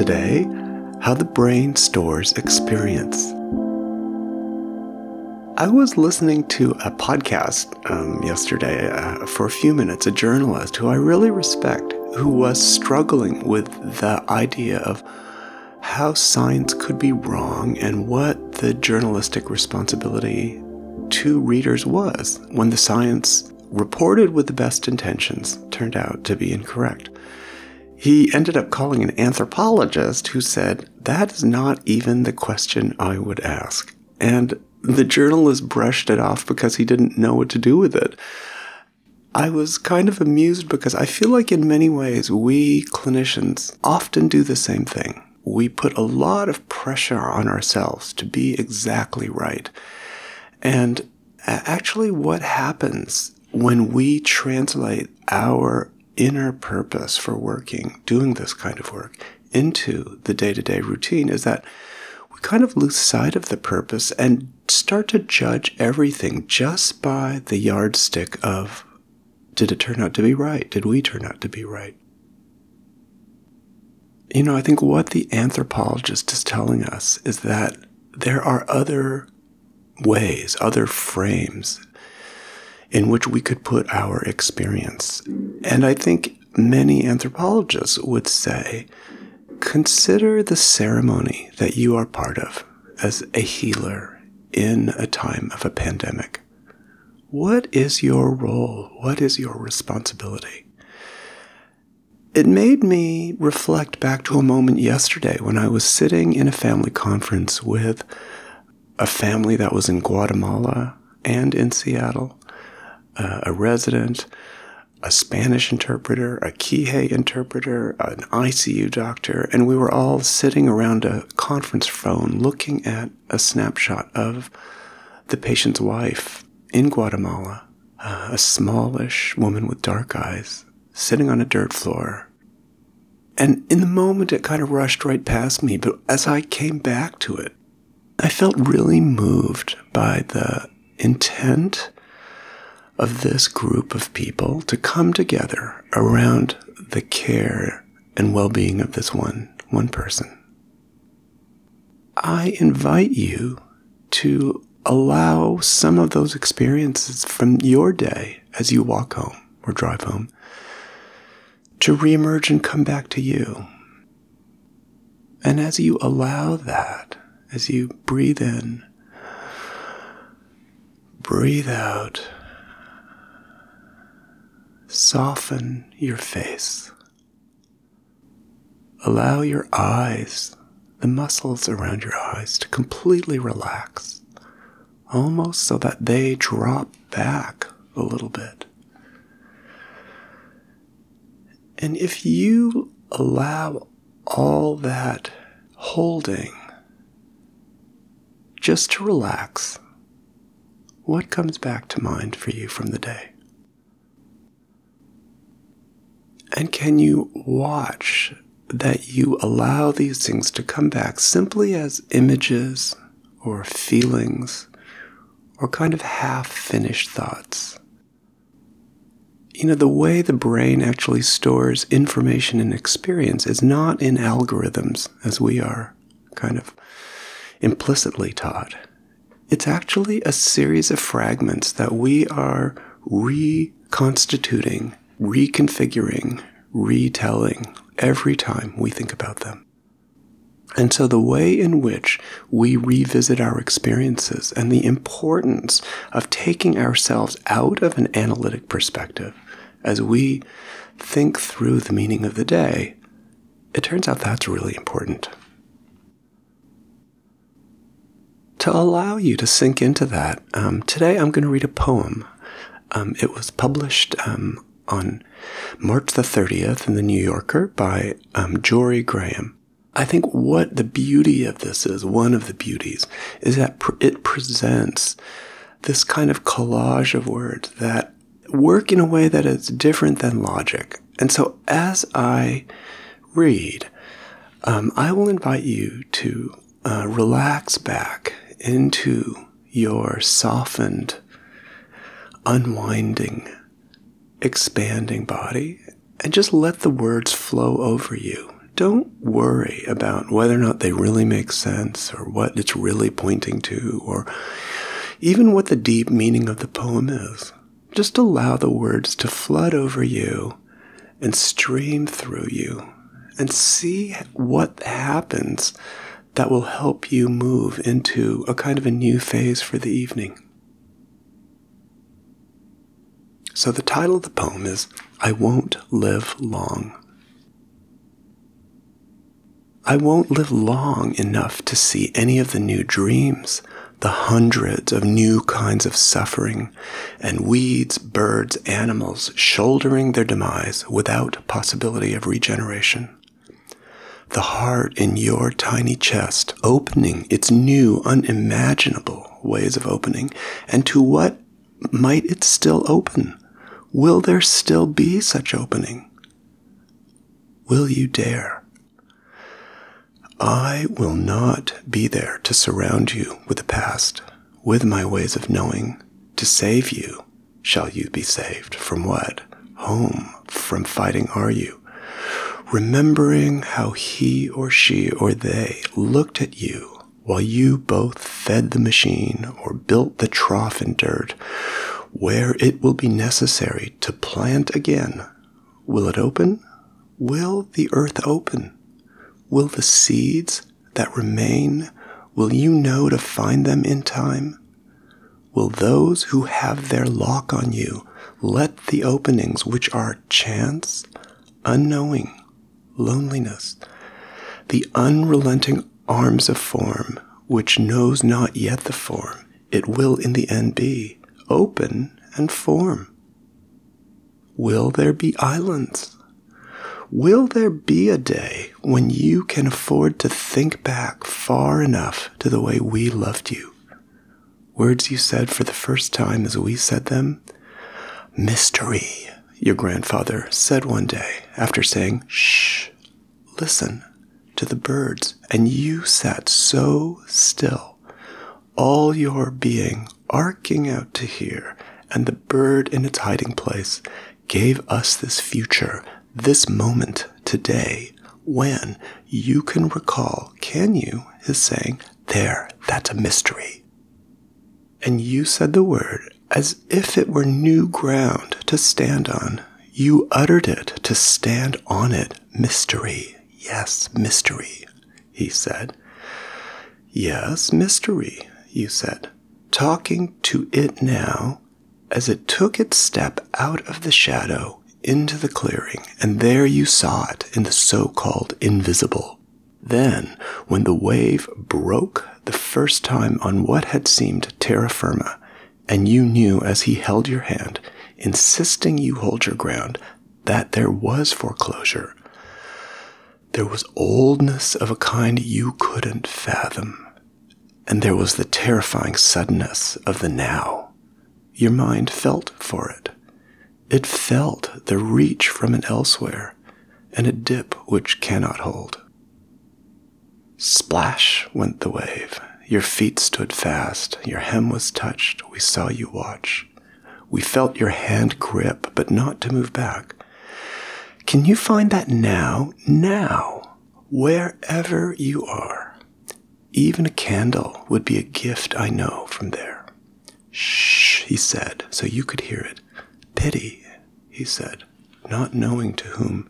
today how the brain stores experience. I was listening to a podcast um, yesterday uh, for a few minutes, a journalist who I really respect, who was struggling with the idea of how science could be wrong and what the journalistic responsibility to readers was when the science reported with the best intentions turned out to be incorrect. He ended up calling an anthropologist who said, That is not even the question I would ask. And the journalist brushed it off because he didn't know what to do with it. I was kind of amused because I feel like in many ways we clinicians often do the same thing. We put a lot of pressure on ourselves to be exactly right. And actually, what happens when we translate our inner purpose for working, doing this kind of work, into the day to day routine is that we kind of lose sight of the purpose and start to judge everything just by the yardstick of did it turn out to be right? Did we turn out to be right? You know, I think what the anthropologist is telling us is that there are other ways, other frames in which we could put our experience. And I think many anthropologists would say consider the ceremony that you are part of as a healer in a time of a pandemic. What is your role? What is your responsibility? It made me reflect back to a moment yesterday when I was sitting in a family conference with a family that was in Guatemala and in Seattle uh, a resident, a Spanish interpreter, a K'iche' interpreter, an ICU doctor, and we were all sitting around a conference phone looking at a snapshot of the patient's wife in Guatemala, uh, a smallish woman with dark eyes, sitting on a dirt floor. And in the moment, it kind of rushed right past me, but as I came back to it, I felt really moved by the intent of this group of people to come together around the care and well-being of this one one person. I invite you to allow some of those experiences from your day as you walk home or drive home to reemerge and come back to you. And as you allow that, as you breathe in, breathe out, Soften your face. Allow your eyes, the muscles around your eyes, to completely relax, almost so that they drop back a little bit. And if you allow all that holding just to relax, what comes back to mind for you from the day? And can you watch that you allow these things to come back simply as images or feelings or kind of half finished thoughts? You know, the way the brain actually stores information and experience is not in algorithms as we are kind of implicitly taught. It's actually a series of fragments that we are reconstituting reconfiguring, retelling every time we think about them. And so, the way in which we revisit our experiences and the importance of taking ourselves out of an analytic perspective as we think through the meaning of the day, it turns out that's really important. To allow you to sink into that, um, today I'm going to read a poem. Um, it was published um, on March the 30th in the New Yorker by um, Jorie Graham. I think what the beauty of this is, one of the beauties, is that pr- it presents this kind of collage of words that work in a way that is different than logic. And so as I read, um, I will invite you to uh, relax back into your softened, unwinding expanding body and just let the words flow over you. don't worry about whether or not they really make sense or what it's really pointing to or even what the deep meaning of the poem is. Just allow the words to flood over you and stream through you and see what happens that will help you move into a kind of a new phase for the evening. So, the title of the poem is I Won't Live Long. I won't live long enough to see any of the new dreams, the hundreds of new kinds of suffering, and weeds, birds, animals shouldering their demise without possibility of regeneration the heart in your tiny chest opening its new, unimaginable ways of opening, and to what might it still open? Will there still be such opening? Will you dare? I will not be there to surround you with the past, with my ways of knowing. To save you, shall you be saved? From what? Home, from fighting are you? remembering how he or she or they looked at you while you both fed the machine or built the trough in dirt, where it will be necessary to plant again. Will it open? Will the earth open? Will the seeds that remain, will you know to find them in time? Will those who have their lock on you let the openings which are chance, unknowing, loneliness, the unrelenting arms of form, which knows not yet the form, it will in the end be open and form. Will there be islands? Will there be a day when you can afford to think back far enough to the way we loved you? Words you said for the first time as we said them? Mystery your grandfather said one day after saying, Shh, listen to the birds, and you sat so still, all your being arcing out to here, and the bird in its hiding place gave us this future, this moment today, when you can recall, can you, his saying, There, that's a mystery. And you said the word, as if it were new ground to stand on. You uttered it to stand on it. Mystery. Yes, mystery, he said. Yes, mystery, you said, talking to it now as it took its step out of the shadow into the clearing, and there you saw it in the so called invisible. Then, when the wave broke the first time on what had seemed terra firma, and you knew as he held your hand, insisting you hold your ground, that there was foreclosure. There was oldness of a kind you couldn't fathom, and there was the terrifying suddenness of the now. Your mind felt for it. It felt the reach from an elsewhere, and a dip which cannot hold. Splash went the wave, your feet stood fast, your hem was touched, we saw you watch. We felt your hand grip, but not to move back. Can you find that now, now, wherever you are? Even a candle would be a gift, I know, from there. Shh, he said, so you could hear it. Pity, he said, not knowing to whom.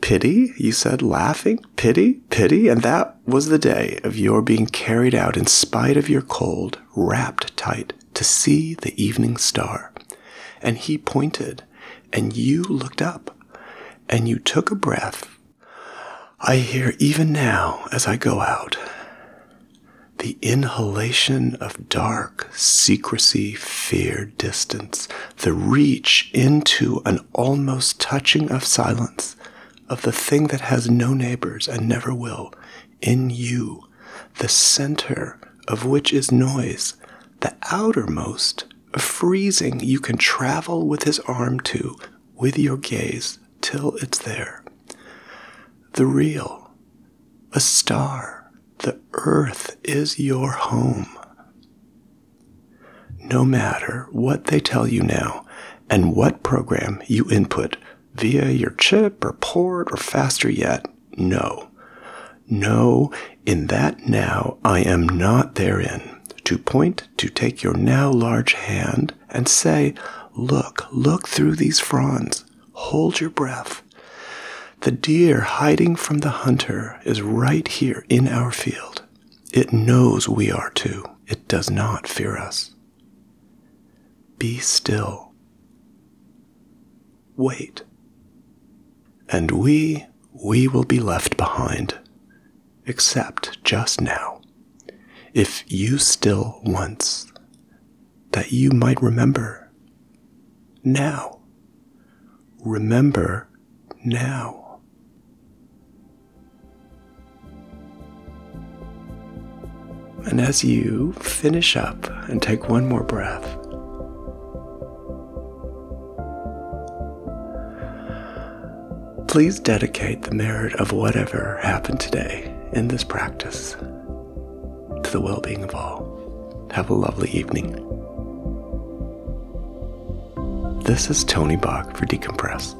Pity, you said, laughing? Pity, pity? And that was the day of your being carried out in spite of your cold, wrapped tight, to see the evening star. And he pointed, and you looked up, and you took a breath. I hear even now as I go out the inhalation of dark, secrecy, fear, distance, the reach into an almost touching of silence of the thing that has no neighbors and never will, in you, the center of which is noise, the outermost, a freezing you can travel with his arm to, with your gaze, till it's there. The real, a star, the earth is your home. No matter what they tell you now and what program you input via your chip or port or faster yet, no. No, in that now I am not therein. To point, to take your now large hand and say, Look, look through these fronds. Hold your breath. The deer hiding from the hunter is right here in our field. It knows we are too. It does not fear us. Be still. Wait. And we, we will be left behind, except just now. If you still once, that you might remember now. Remember now. And as you finish up and take one more breath, please dedicate the merit of whatever happened today in this practice to the well being of all. Have a lovely evening. This is Tony Back for Decompress.